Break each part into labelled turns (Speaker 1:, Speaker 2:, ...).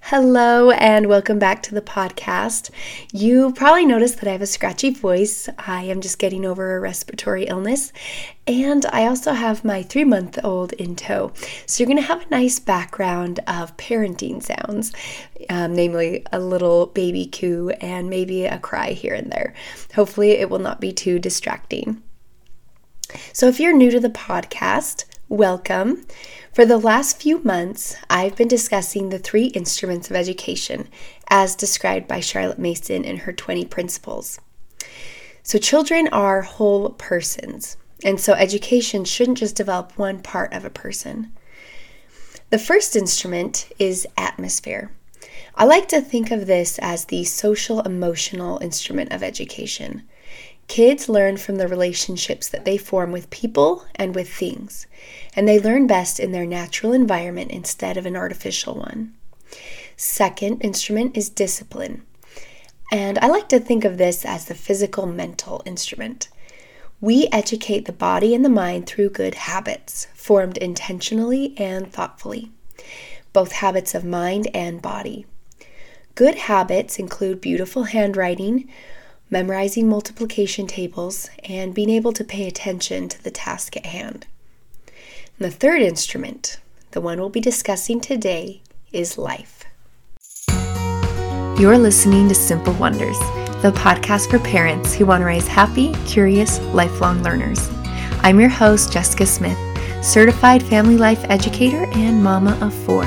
Speaker 1: Hello, and welcome back to the podcast. You probably noticed that I have a scratchy voice. I am just getting over a respiratory illness, and I also have my three month old in tow. So, you're going to have a nice background of parenting sounds, um, namely a little baby coo and maybe a cry here and there. Hopefully, it will not be too distracting. So, if you're new to the podcast, welcome. For the last few months, I've been discussing the three instruments of education as described by Charlotte Mason in her 20 principles. So, children are whole persons, and so education shouldn't just develop one part of a person. The first instrument is atmosphere. I like to think of this as the social emotional instrument of education. Kids learn from the relationships that they form with people and with things, and they learn best in their natural environment instead of an artificial one. Second instrument is discipline, and I like to think of this as the physical mental instrument. We educate the body and the mind through good habits, formed intentionally and thoughtfully, both habits of mind and body. Good habits include beautiful handwriting, memorizing multiplication tables, and being able to pay attention to the task at hand. And the third instrument, the one we'll be discussing today, is life. You're listening to Simple Wonders, the podcast for parents who want to raise happy, curious, lifelong learners. I'm your host, Jessica Smith, certified family life educator and mama of four.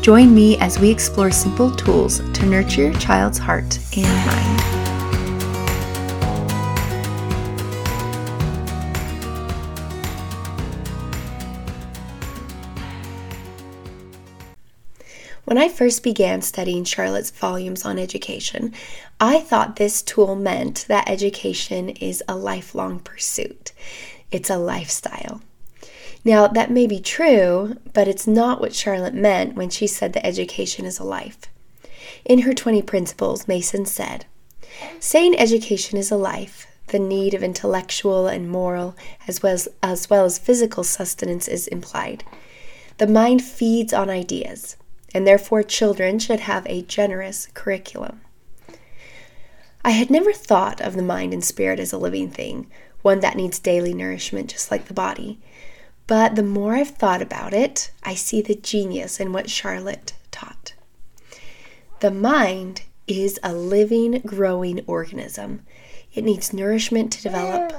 Speaker 1: Join me as we explore simple tools to nurture your child's heart and mind. When I first began studying Charlotte's volumes on education, I thought this tool meant that education is a lifelong pursuit. It's a lifestyle. Now, that may be true, but it's not what Charlotte meant when she said that education is a life. In her 20 Principles, Mason said, Saying education is a life, the need of intellectual and moral as well as, as well as physical sustenance is implied. The mind feeds on ideas and therefore children should have a generous curriculum. I had never thought of the mind and spirit as a living thing, one that needs daily nourishment just like the body. But the more I've thought about it, I see the genius in what Charlotte taught. The mind is a living, growing organism. It needs nourishment to develop,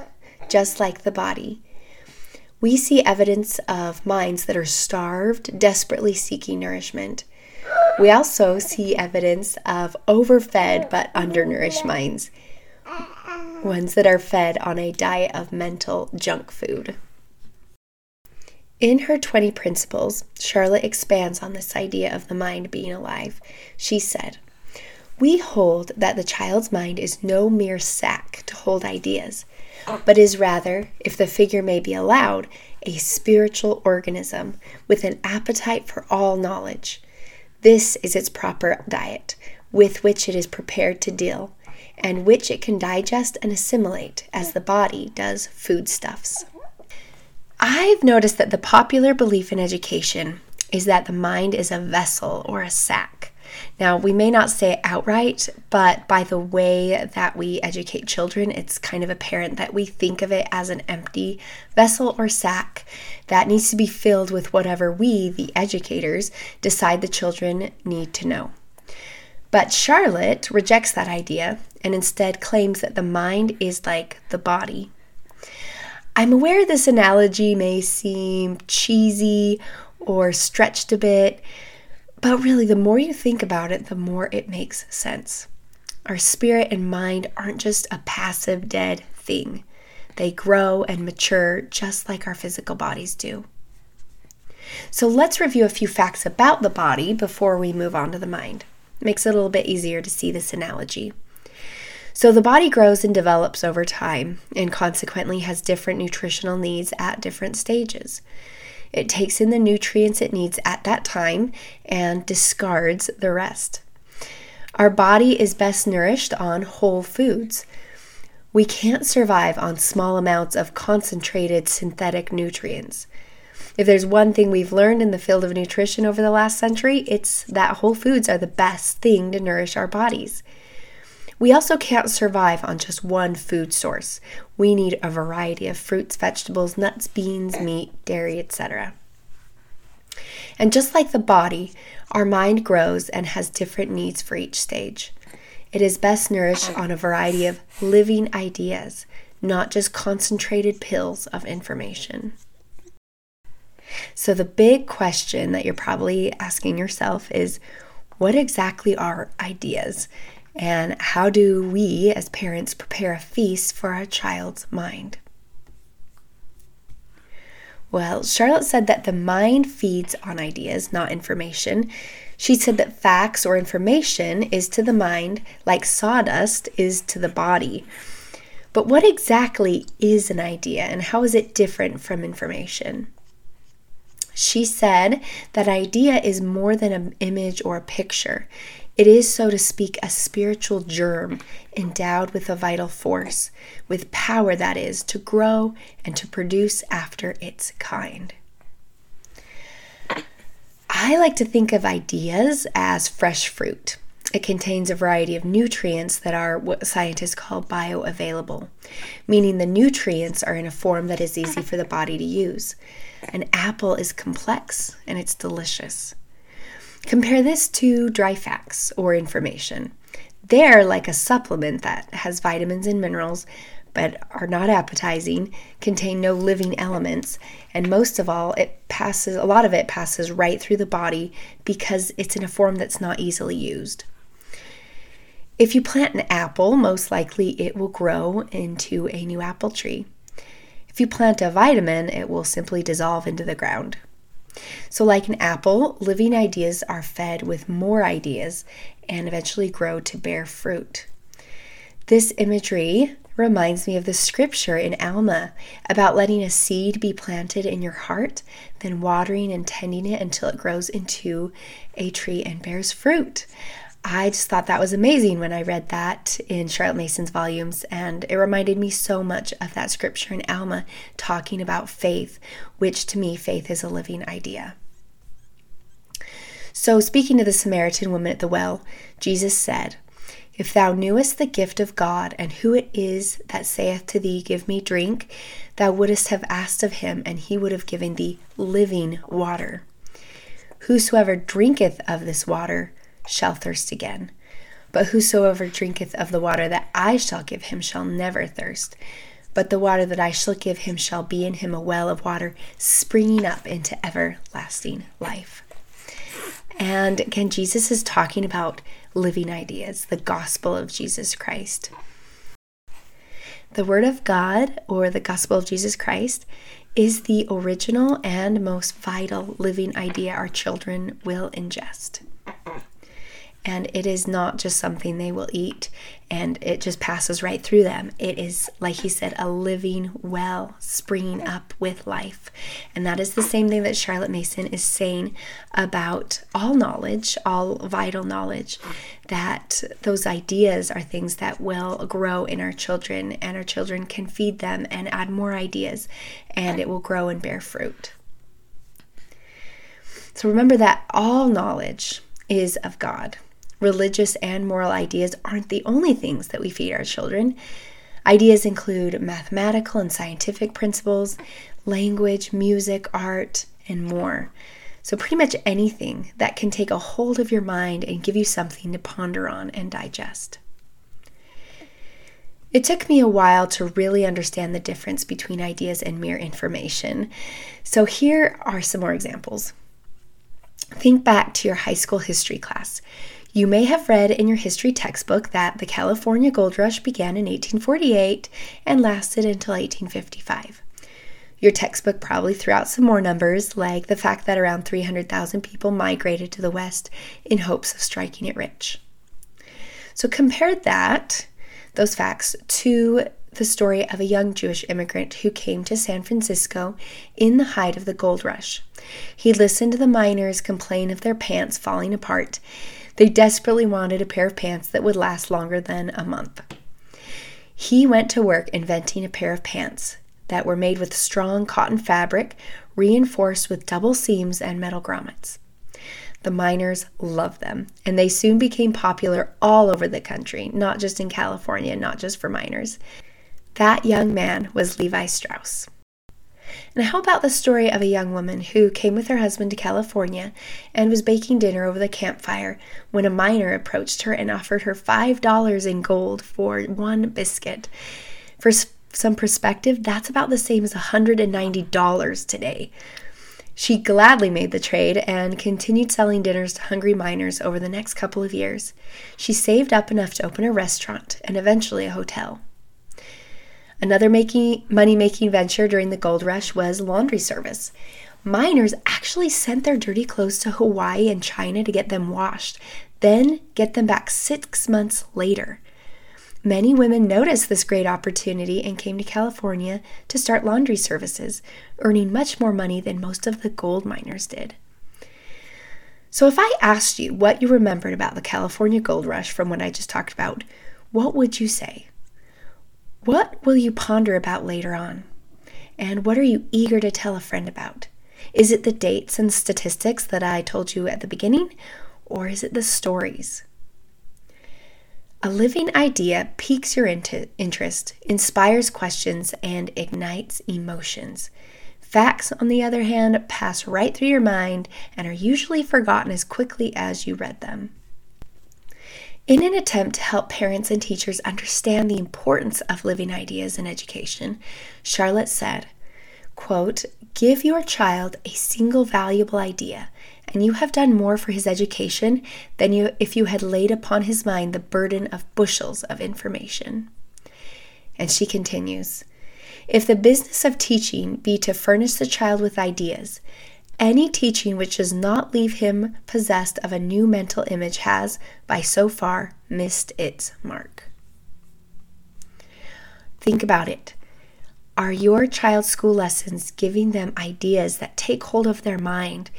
Speaker 1: just like the body. We see evidence of minds that are starved, desperately seeking nourishment. We also see evidence of overfed but undernourished minds, ones that are fed on a diet of mental junk food. In her 20 principles, Charlotte expands on this idea of the mind being alive. She said, We hold that the child's mind is no mere sack to hold ideas but is rather, if the figure may be allowed, a spiritual organism with an appetite for all knowledge. This is its proper diet, with which it is prepared to deal, and which it can digest and assimilate as the body does foodstuffs. I've noticed that the popular belief in education is that the mind is a vessel or a sack. Now, we may not say it outright, but by the way that we educate children, it's kind of apparent that we think of it as an empty vessel or sack that needs to be filled with whatever we, the educators, decide the children need to know. But Charlotte rejects that idea and instead claims that the mind is like the body. I'm aware this analogy may seem cheesy or stretched a bit, but really, the more you think about it, the more it makes sense. Our spirit and mind aren't just a passive, dead thing, they grow and mature just like our physical bodies do. So, let's review a few facts about the body before we move on to the mind. It makes it a little bit easier to see this analogy. So, the body grows and develops over time and consequently has different nutritional needs at different stages. It takes in the nutrients it needs at that time and discards the rest. Our body is best nourished on whole foods. We can't survive on small amounts of concentrated synthetic nutrients. If there's one thing we've learned in the field of nutrition over the last century, it's that whole foods are the best thing to nourish our bodies. We also can't survive on just one food source. We need a variety of fruits, vegetables, nuts, beans, meat, dairy, etc. And just like the body, our mind grows and has different needs for each stage. It is best nourished on a variety of living ideas, not just concentrated pills of information. So, the big question that you're probably asking yourself is what exactly are ideas? And how do we as parents prepare a feast for our child's mind? Well, Charlotte said that the mind feeds on ideas, not information. She said that facts or information is to the mind like sawdust is to the body. But what exactly is an idea and how is it different from information? She said that idea is more than an image or a picture. It is, so to speak, a spiritual germ endowed with a vital force, with power that is, to grow and to produce after its kind. I like to think of ideas as fresh fruit. It contains a variety of nutrients that are what scientists call bioavailable, meaning the nutrients are in a form that is easy for the body to use. An apple is complex and it's delicious. Compare this to dry facts or information. They're like a supplement that has vitamins and minerals, but are not appetizing, contain no living elements, and most of all, it passes a lot of it passes right through the body because it's in a form that's not easily used. If you plant an apple, most likely it will grow into a new apple tree. If you plant a vitamin, it will simply dissolve into the ground. So, like an apple, living ideas are fed with more ideas and eventually grow to bear fruit. This imagery reminds me of the scripture in Alma about letting a seed be planted in your heart, then watering and tending it until it grows into a tree and bears fruit. I just thought that was amazing when I read that in Charlotte Mason's volumes, and it reminded me so much of that scripture in Alma talking about faith, which to me, faith is a living idea. So, speaking to the Samaritan woman at the well, Jesus said, If thou knewest the gift of God, and who it is that saith to thee, Give me drink, thou wouldst have asked of him, and he would have given thee living water. Whosoever drinketh of this water, shall thirst again. But whosoever drinketh of the water that I shall give him shall never thirst. But the water that I shall give him shall be in him a well of water springing up into everlasting life. And again, Jesus is talking about living ideas, the gospel of Jesus Christ. The Word of God, or the gospel of Jesus Christ, is the original and most vital living idea our children will ingest and it is not just something they will eat and it just passes right through them. It is, like he said, a living well springing up with life. And that is the same thing that Charlotte Mason is saying about all knowledge, all vital knowledge, that those ideas are things that will grow in our children, and our children can feed them and add more ideas, and it will grow and bear fruit. So remember that all knowledge is of God religious and moral ideas aren't the only things that we feed our children. Ideas include mathematical and scientific principles, language, music, art, and more. So, pretty much anything that can take a hold of your mind and give you something to ponder on and digest. It took me a while to really understand the difference between ideas and mere information. So, here are some more examples. Think back to your high school history class. You may have read in your history textbook that the California Gold Rush began in 1848 and lasted until 1855. Your textbook probably threw out some more numbers, like the fact that around 300,000 people migrated to the West in hopes of striking it rich. So compare that, those facts, to the story of a young Jewish immigrant who came to San Francisco in the height of the gold rush. He listened to the miners complain of their pants falling apart they desperately wanted a pair of pants that would last longer than a month. He went to work inventing a pair of pants that were made with strong cotton fabric, reinforced with double seams and metal grommets. The miners loved them, and they soon became popular all over the country, not just in California, not just for miners. That young man was Levi Strauss. And how about the story of a young woman who came with her husband to California and was baking dinner over the campfire when a miner approached her and offered her $5 in gold for one biscuit? For some perspective, that's about the same as $190 today. She gladly made the trade and continued selling dinners to hungry miners over the next couple of years. She saved up enough to open a restaurant and eventually a hotel. Another making, money making venture during the gold rush was laundry service. Miners actually sent their dirty clothes to Hawaii and China to get them washed, then get them back six months later. Many women noticed this great opportunity and came to California to start laundry services, earning much more money than most of the gold miners did. So, if I asked you what you remembered about the California gold rush from what I just talked about, what would you say? What will you ponder about later on? And what are you eager to tell a friend about? Is it the dates and statistics that I told you at the beginning, or is it the stories? A living idea piques your interest, inspires questions, and ignites emotions. Facts, on the other hand, pass right through your mind and are usually forgotten as quickly as you read them. In an attempt to help parents and teachers understand the importance of living ideas in education, Charlotte said, quote, Give your child a single valuable idea and you have done more for his education than you if you had laid upon his mind the burden of bushels of information. And she continues If the business of teaching be to furnish the child with ideas, any teaching which does not leave him possessed of a new mental image has, by so far, missed its mark. Think about it. Are your child's school lessons giving them ideas that take hold of their mind,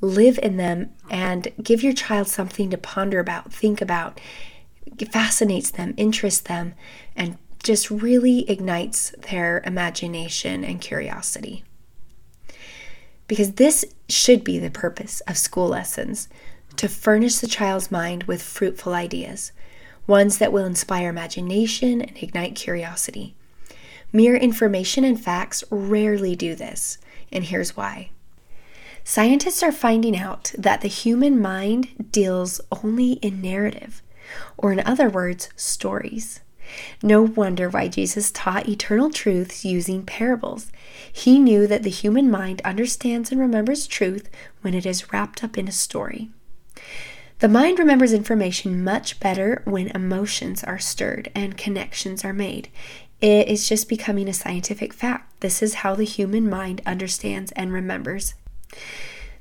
Speaker 1: live in them and give your child something to ponder about, think about. Fascinates them, interests them, and just really ignites their imagination and curiosity. Because this should be the purpose of school lessons to furnish the child's mind with fruitful ideas, ones that will inspire imagination and ignite curiosity. Mere information and facts rarely do this, and here's why. Scientists are finding out that the human mind deals only in narrative, or in other words, stories. No wonder why Jesus taught eternal truths using parables. He knew that the human mind understands and remembers truth when it is wrapped up in a story. The mind remembers information much better when emotions are stirred and connections are made. It is just becoming a scientific fact. This is how the human mind understands and remembers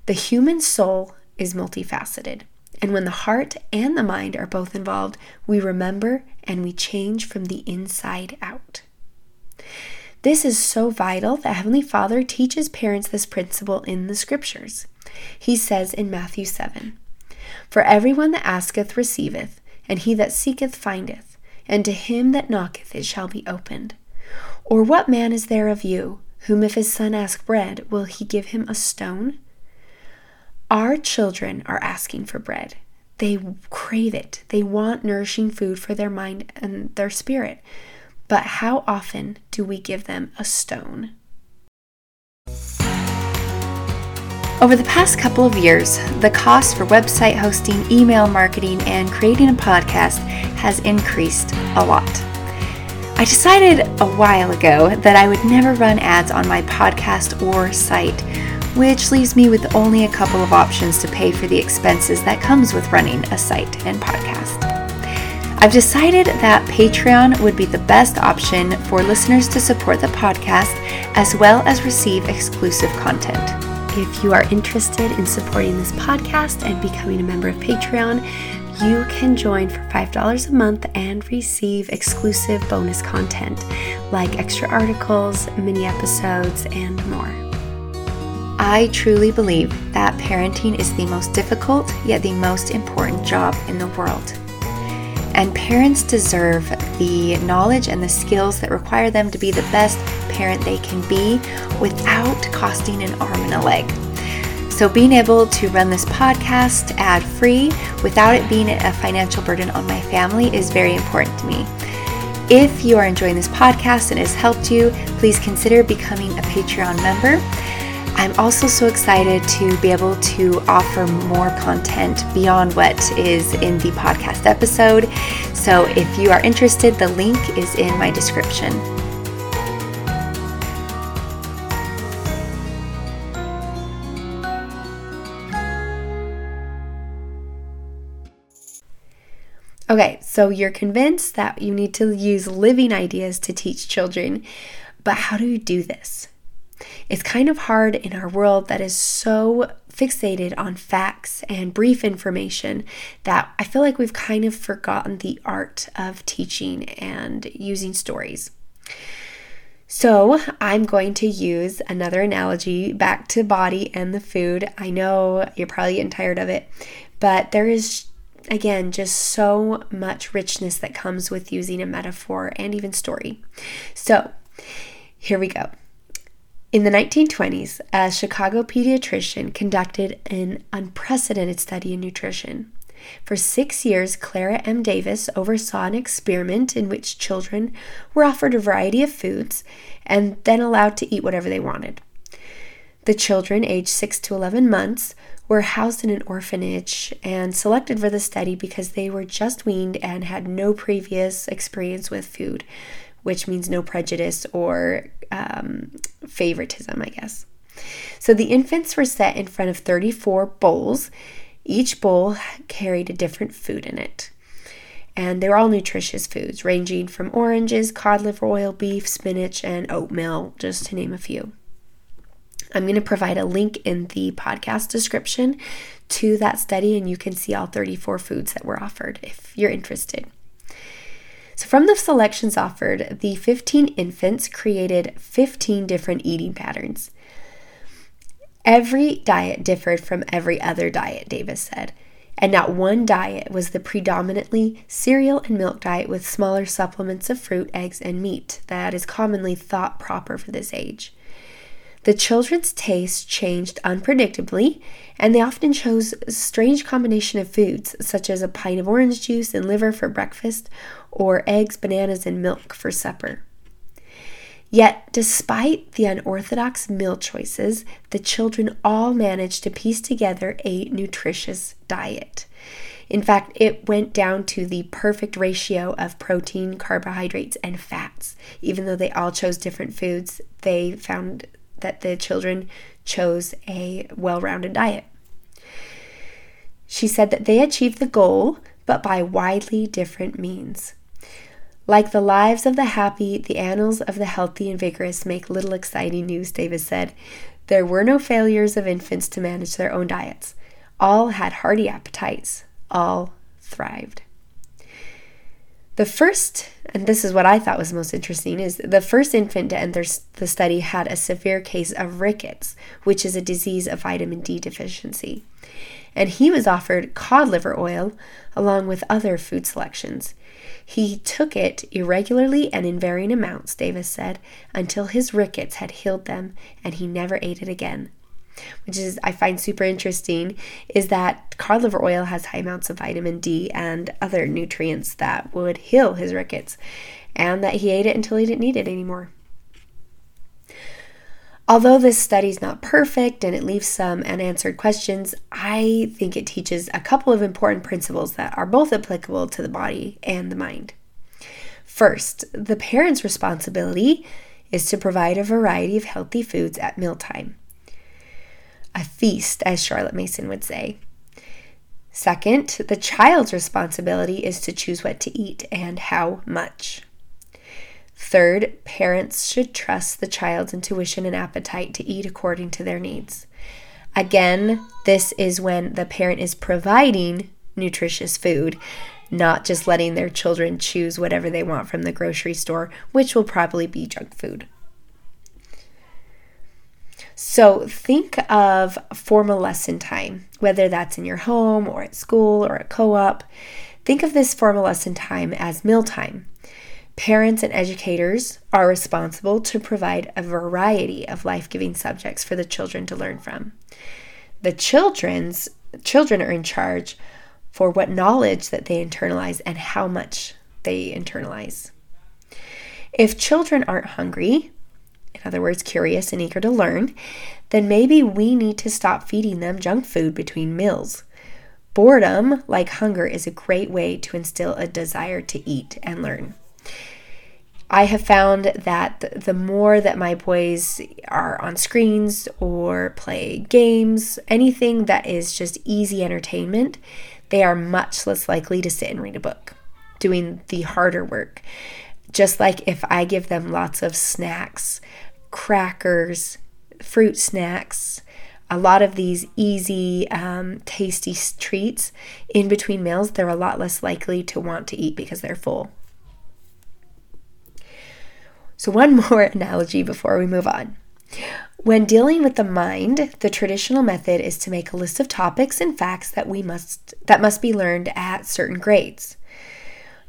Speaker 1: the human soul is multifaceted. And when the heart and the mind are both involved, we remember and we change from the inside out. This is so vital that Heavenly Father teaches parents this principle in the scriptures. He says in Matthew 7 For everyone that asketh receiveth, and he that seeketh findeth, and to him that knocketh it shall be opened. Or what man is there of you, whom if his son ask bread, will he give him a stone? Our children are asking for bread. They crave it. They want nourishing food for their mind and their spirit. But how often do we give them a stone? Over the past couple of years, the cost for website hosting, email marketing, and creating a podcast has increased a lot. I decided a while ago that I would never run ads on my podcast or site which leaves me with only a couple of options to pay for the expenses that comes with running a site and podcast. I've decided that Patreon would be the best option for listeners to support the podcast as well as receive exclusive content. If you are interested in supporting this podcast and becoming a member of Patreon, you can join for $5 a month and receive exclusive bonus content like extra articles, mini episodes, and more. I truly believe that parenting is the most difficult yet the most important job in the world. And parents deserve the knowledge and the skills that require them to be the best parent they can be without costing an arm and a leg. So, being able to run this podcast ad free without it being a financial burden on my family is very important to me. If you are enjoying this podcast and has helped you, please consider becoming a Patreon member. I'm also so excited to be able to offer more content beyond what is in the podcast episode. So, if you are interested, the link is in my description. Okay, so you're convinced that you need to use living ideas to teach children, but how do you do this? It's kind of hard in our world that is so fixated on facts and brief information that I feel like we've kind of forgotten the art of teaching and using stories. So, I'm going to use another analogy back to body and the food. I know you're probably getting tired of it, but there is again, just so much richness that comes with using a metaphor and even story. So, here we go. In the 1920s, a Chicago pediatrician conducted an unprecedented study in nutrition. For six years, Clara M. Davis oversaw an experiment in which children were offered a variety of foods and then allowed to eat whatever they wanted. The children, aged 6 to 11 months, were housed in an orphanage and selected for the study because they were just weaned and had no previous experience with food, which means no prejudice or um, favoritism, I guess. So the infants were set in front of 34 bowls. Each bowl carried a different food in it. And they were all nutritious foods, ranging from oranges, cod liver oil, beef, spinach, and oatmeal, just to name a few. I'm going to provide a link in the podcast description to that study, and you can see all 34 foods that were offered if you're interested. So, from the selections offered, the 15 infants created 15 different eating patterns. Every diet differed from every other diet, Davis said, and not one diet was the predominantly cereal and milk diet with smaller supplements of fruit, eggs, and meat that is commonly thought proper for this age. The children's tastes changed unpredictably, and they often chose strange combination of foods, such as a pint of orange juice and liver for breakfast, or eggs, bananas, and milk for supper. Yet, despite the unorthodox meal choices, the children all managed to piece together a nutritious diet. In fact, it went down to the perfect ratio of protein, carbohydrates, and fats. Even though they all chose different foods, they found that the children chose a well rounded diet. She said that they achieved the goal, but by widely different means. Like the lives of the happy, the annals of the healthy and vigorous make little exciting news, Davis said. There were no failures of infants to manage their own diets. All had hearty appetites. All thrived. The first, and this is what I thought was most interesting, is the first infant to enter the study had a severe case of rickets, which is a disease of vitamin D deficiency. And he was offered cod liver oil along with other food selections. He took it irregularly and in varying amounts, Davis said, until his rickets had healed them and he never ate it again which is I find super interesting, is that cod liver oil has high amounts of vitamin D and other nutrients that would heal his rickets, and that he ate it until he didn't need it anymore. Although this study is not perfect and it leaves some unanswered questions, I think it teaches a couple of important principles that are both applicable to the body and the mind. First, the parent's responsibility is to provide a variety of healthy foods at mealtime a feast, as Charlotte Mason would say. Second, the child's responsibility is to choose what to eat and how much. Third, parents should trust the child's intuition and appetite to eat according to their needs. Again, this is when the parent is providing nutritious food, not just letting their children choose whatever they want from the grocery store, which will probably be junk food. So think of formal lesson time, whether that's in your home or at school or at co op. Think of this formal lesson time as mealtime. Parents and educators are responsible to provide a variety of life giving subjects for the children to learn from. The children's children are in charge for what knowledge that they internalize and how much they internalize. If children aren't hungry, in other words, curious and eager to learn, then maybe we need to stop feeding them junk food between meals. Boredom, like hunger, is a great way to instill a desire to eat and learn. I have found that the more that my boys are on screens or play games, anything that is just easy entertainment, they are much less likely to sit and read a book, doing the harder work. Just like if I give them lots of snacks, crackers, fruit snacks, a lot of these easy, um, tasty treats in between meals, they're a lot less likely to want to eat because they're full. So, one more analogy before we move on. When dealing with the mind, the traditional method is to make a list of topics and facts that we must that must be learned at certain grades.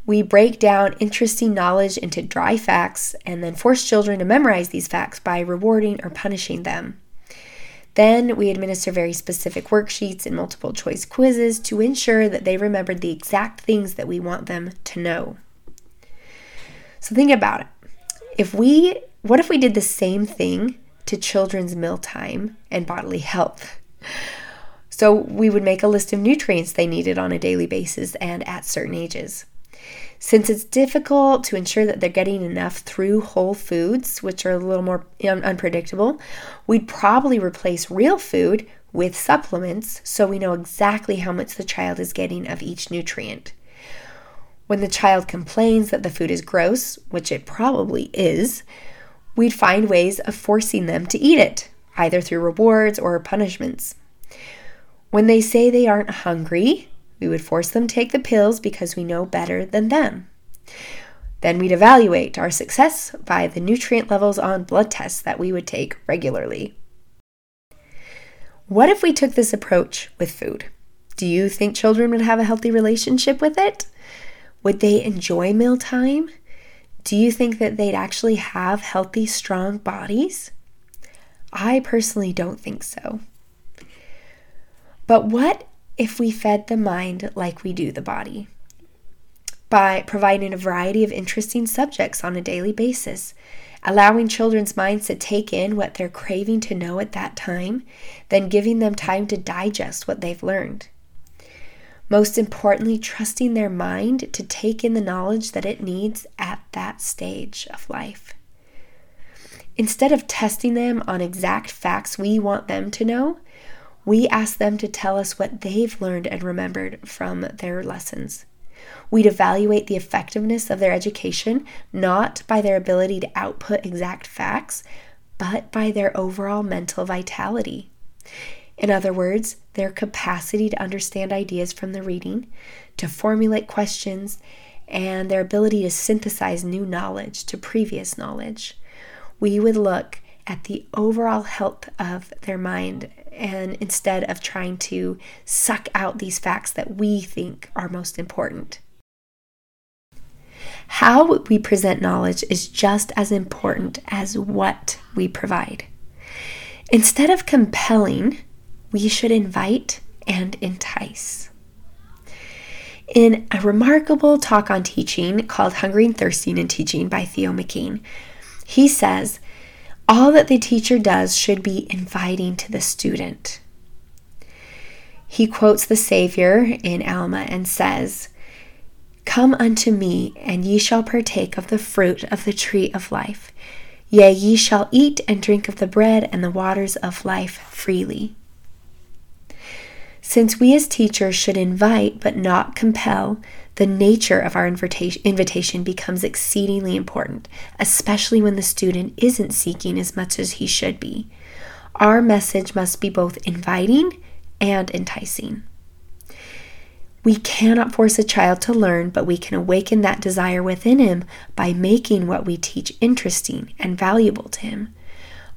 Speaker 1: We break down interesting knowledge into dry facts and then force children to memorize these facts by rewarding or punishing them. Then we administer very specific worksheets and multiple choice quizzes to ensure that they remembered the exact things that we want them to know. So think about it. If we what if we did the same thing to children's mealtime and bodily health? So we would make a list of nutrients they needed on a daily basis and at certain ages. Since it's difficult to ensure that they're getting enough through whole foods, which are a little more un- unpredictable, we'd probably replace real food with supplements so we know exactly how much the child is getting of each nutrient. When the child complains that the food is gross, which it probably is, we'd find ways of forcing them to eat it, either through rewards or punishments. When they say they aren't hungry, we would force them to take the pills because we know better than them. Then we'd evaluate our success by the nutrient levels on blood tests that we would take regularly. What if we took this approach with food? Do you think children would have a healthy relationship with it? Would they enjoy mealtime? Do you think that they'd actually have healthy, strong bodies? I personally don't think so. But what if we fed the mind like we do the body? By providing a variety of interesting subjects on a daily basis, allowing children's minds to take in what they're craving to know at that time, then giving them time to digest what they've learned. Most importantly, trusting their mind to take in the knowledge that it needs at that stage of life. Instead of testing them on exact facts we want them to know, we ask them to tell us what they've learned and remembered from their lessons. We'd evaluate the effectiveness of their education not by their ability to output exact facts, but by their overall mental vitality. In other words, their capacity to understand ideas from the reading, to formulate questions, and their ability to synthesize new knowledge to previous knowledge. We would look at the overall health of their mind and instead of trying to suck out these facts that we think are most important. How we present knowledge is just as important as what we provide. Instead of compelling, we should invite and entice. In a remarkable talk on teaching called Hungry and Thirsting in Teaching by Theo McKean, he says all that the teacher does should be inviting to the student. He quotes the Savior in Alma and says, Come unto me, and ye shall partake of the fruit of the tree of life. Yea, ye shall eat and drink of the bread and the waters of life freely. Since we as teachers should invite but not compel, the nature of our invitation becomes exceedingly important, especially when the student isn't seeking as much as he should be. Our message must be both inviting and enticing. We cannot force a child to learn, but we can awaken that desire within him by making what we teach interesting and valuable to him.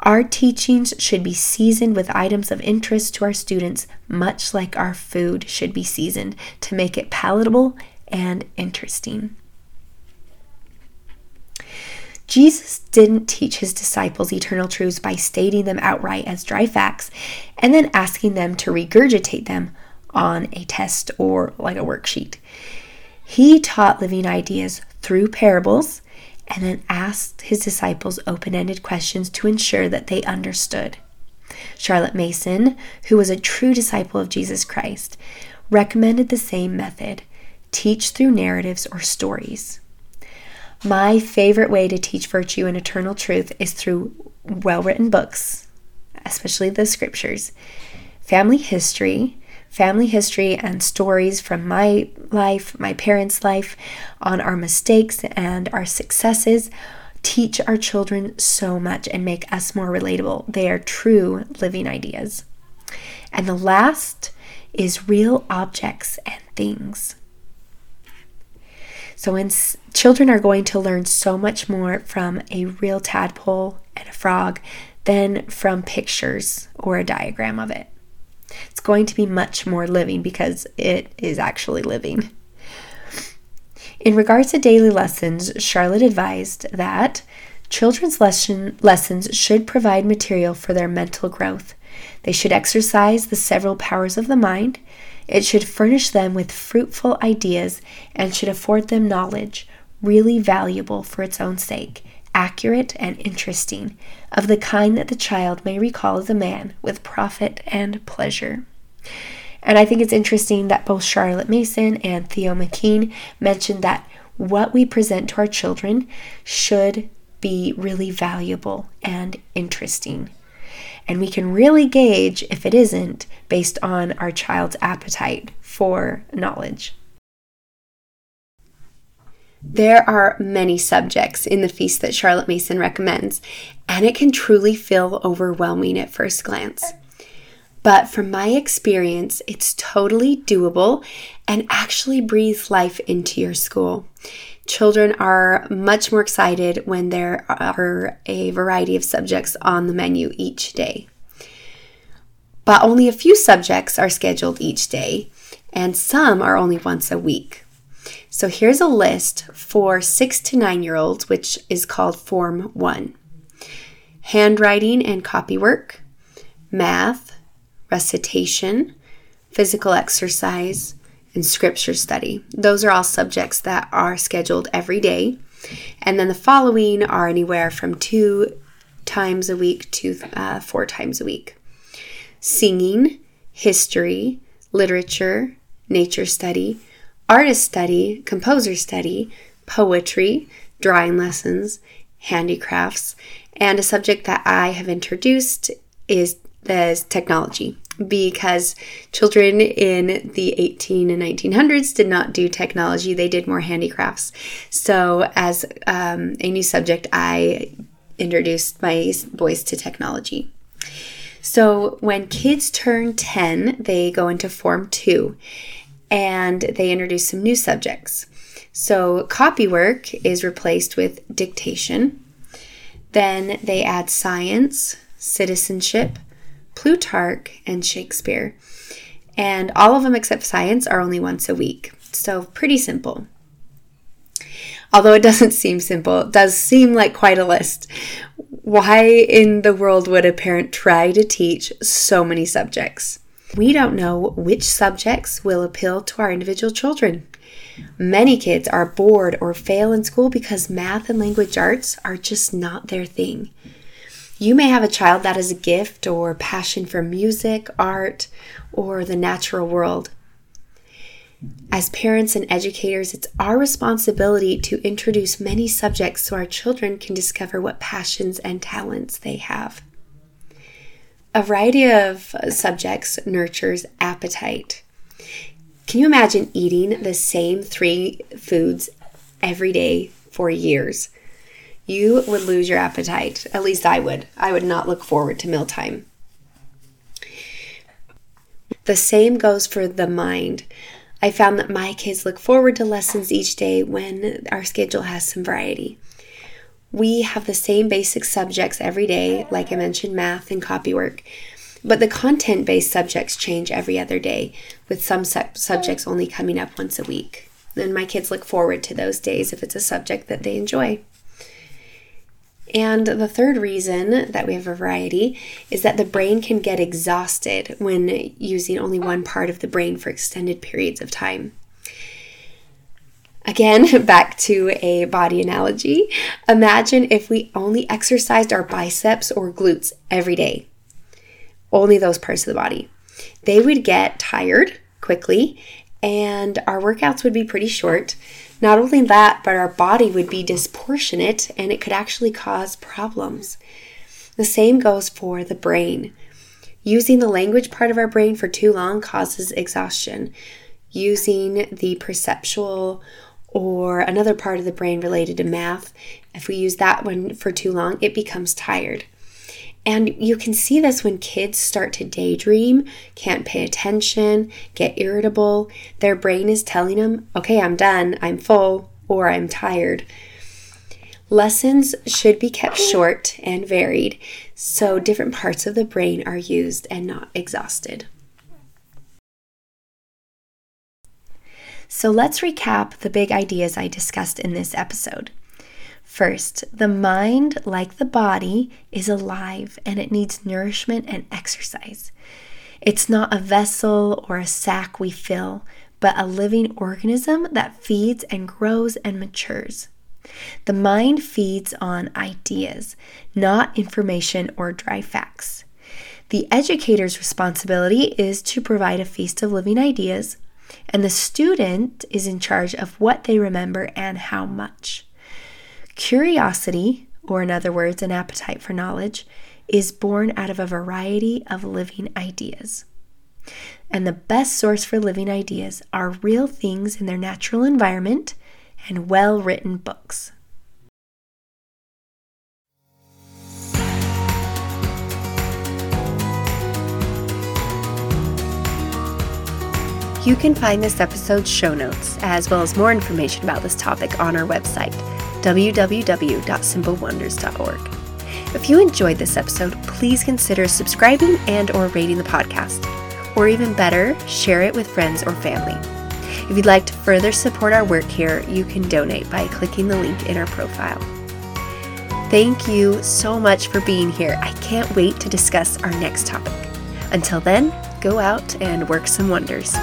Speaker 1: Our teachings should be seasoned with items of interest to our students, much like our food should be seasoned to make it palatable and interesting. Jesus didn't teach his disciples eternal truths by stating them outright as dry facts and then asking them to regurgitate them on a test or like a worksheet. He taught living ideas through parables and then asked his disciples open ended questions to ensure that they understood. Charlotte Mason, who was a true disciple of Jesus Christ, recommended the same method teach through narratives or stories. My favorite way to teach virtue and eternal truth is through well written books, especially the scriptures, family history, family history and stories from my life, my parents' life, on our mistakes and our successes teach our children so much and make us more relatable. They are true living ideas. And the last is real objects and things. So, when children are going to learn so much more from a real tadpole and a frog than from pictures or a diagram of it. It's going to be much more living because it is actually living. In regards to daily lessons, Charlotte advised that children's lesson, lessons should provide material for their mental growth. They should exercise the several powers of the mind. It should furnish them with fruitful ideas and should afford them knowledge, really valuable for its own sake, accurate and interesting, of the kind that the child may recall as a man with profit and pleasure. And I think it's interesting that both Charlotte Mason and Theo McKean mentioned that what we present to our children should be really valuable and interesting. And we can really gauge if it isn't based on our child's appetite for knowledge. There are many subjects in the feast that Charlotte Mason recommends, and it can truly feel overwhelming at first glance. But from my experience, it's totally doable and actually breathes life into your school. Children are much more excited when there are a variety of subjects on the menu each day. But only a few subjects are scheduled each day, and some are only once a week. So here's a list for six to nine year olds, which is called Form 1 handwriting and copywork, math, recitation, physical exercise, and scripture study. Those are all subjects that are scheduled every day. And then the following are anywhere from two times a week to uh, four times a week singing, history, literature, nature study, artist study, composer study, poetry, drawing lessons, handicrafts, and a subject that I have introduced is as technology. Because children in the 18 and 1900s did not do technology they did more handicrafts. So as um, a new subject i introduced my boys to technology. So when kids turn 10 they go into form 2 and they introduce some new subjects so copywork is replaced with dictation then they add science citizenship Plutarch, and Shakespeare. And all of them except science are only once a week. So pretty simple. Although it doesn't seem simple, it does seem like quite a list. Why in the world would a parent try to teach so many subjects? We don't know which subjects will appeal to our individual children. Many kids are bored or fail in school because math and language arts are just not their thing. You may have a child that has a gift or passion for music, art, or the natural world. As parents and educators, it's our responsibility to introduce many subjects so our children can discover what passions and talents they have. A variety of subjects nurtures appetite. Can you imagine eating the same three foods every day for years? you would lose your appetite. At least I would. I would not look forward to mealtime. The same goes for the mind. I found that my kids look forward to lessons each day when our schedule has some variety. We have the same basic subjects every day, like I mentioned, math and copywork, but the content based subjects change every other day, with some su- subjects only coming up once a week. And my kids look forward to those days if it's a subject that they enjoy. And the third reason that we have a variety is that the brain can get exhausted when using only one part of the brain for extended periods of time. Again, back to a body analogy. Imagine if we only exercised our biceps or glutes every day, only those parts of the body. They would get tired quickly and our workouts would be pretty short. Not only that, but our body would be disproportionate and it could actually cause problems. The same goes for the brain. Using the language part of our brain for too long causes exhaustion. Using the perceptual or another part of the brain related to math, if we use that one for too long, it becomes tired. And you can see this when kids start to daydream, can't pay attention, get irritable. Their brain is telling them, okay, I'm done, I'm full, or I'm tired. Lessons should be kept short and varied so different parts of the brain are used and not exhausted. So let's recap the big ideas I discussed in this episode. First, the mind, like the body, is alive and it needs nourishment and exercise. It's not a vessel or a sack we fill, but a living organism that feeds and grows and matures. The mind feeds on ideas, not information or dry facts. The educator's responsibility is to provide a feast of living ideas, and the student is in charge of what they remember and how much. Curiosity, or in other words, an appetite for knowledge, is born out of a variety of living ideas. And the best source for living ideas are real things in their natural environment and well written books. You can find this episode's show notes, as well as more information about this topic, on our website www.simplewonders.org. If you enjoyed this episode, please consider subscribing and or rating the podcast. Or even better, share it with friends or family. If you'd like to further support our work here, you can donate by clicking the link in our profile. Thank you so much for being here. I can't wait to discuss our next topic. Until then, go out and work some wonders.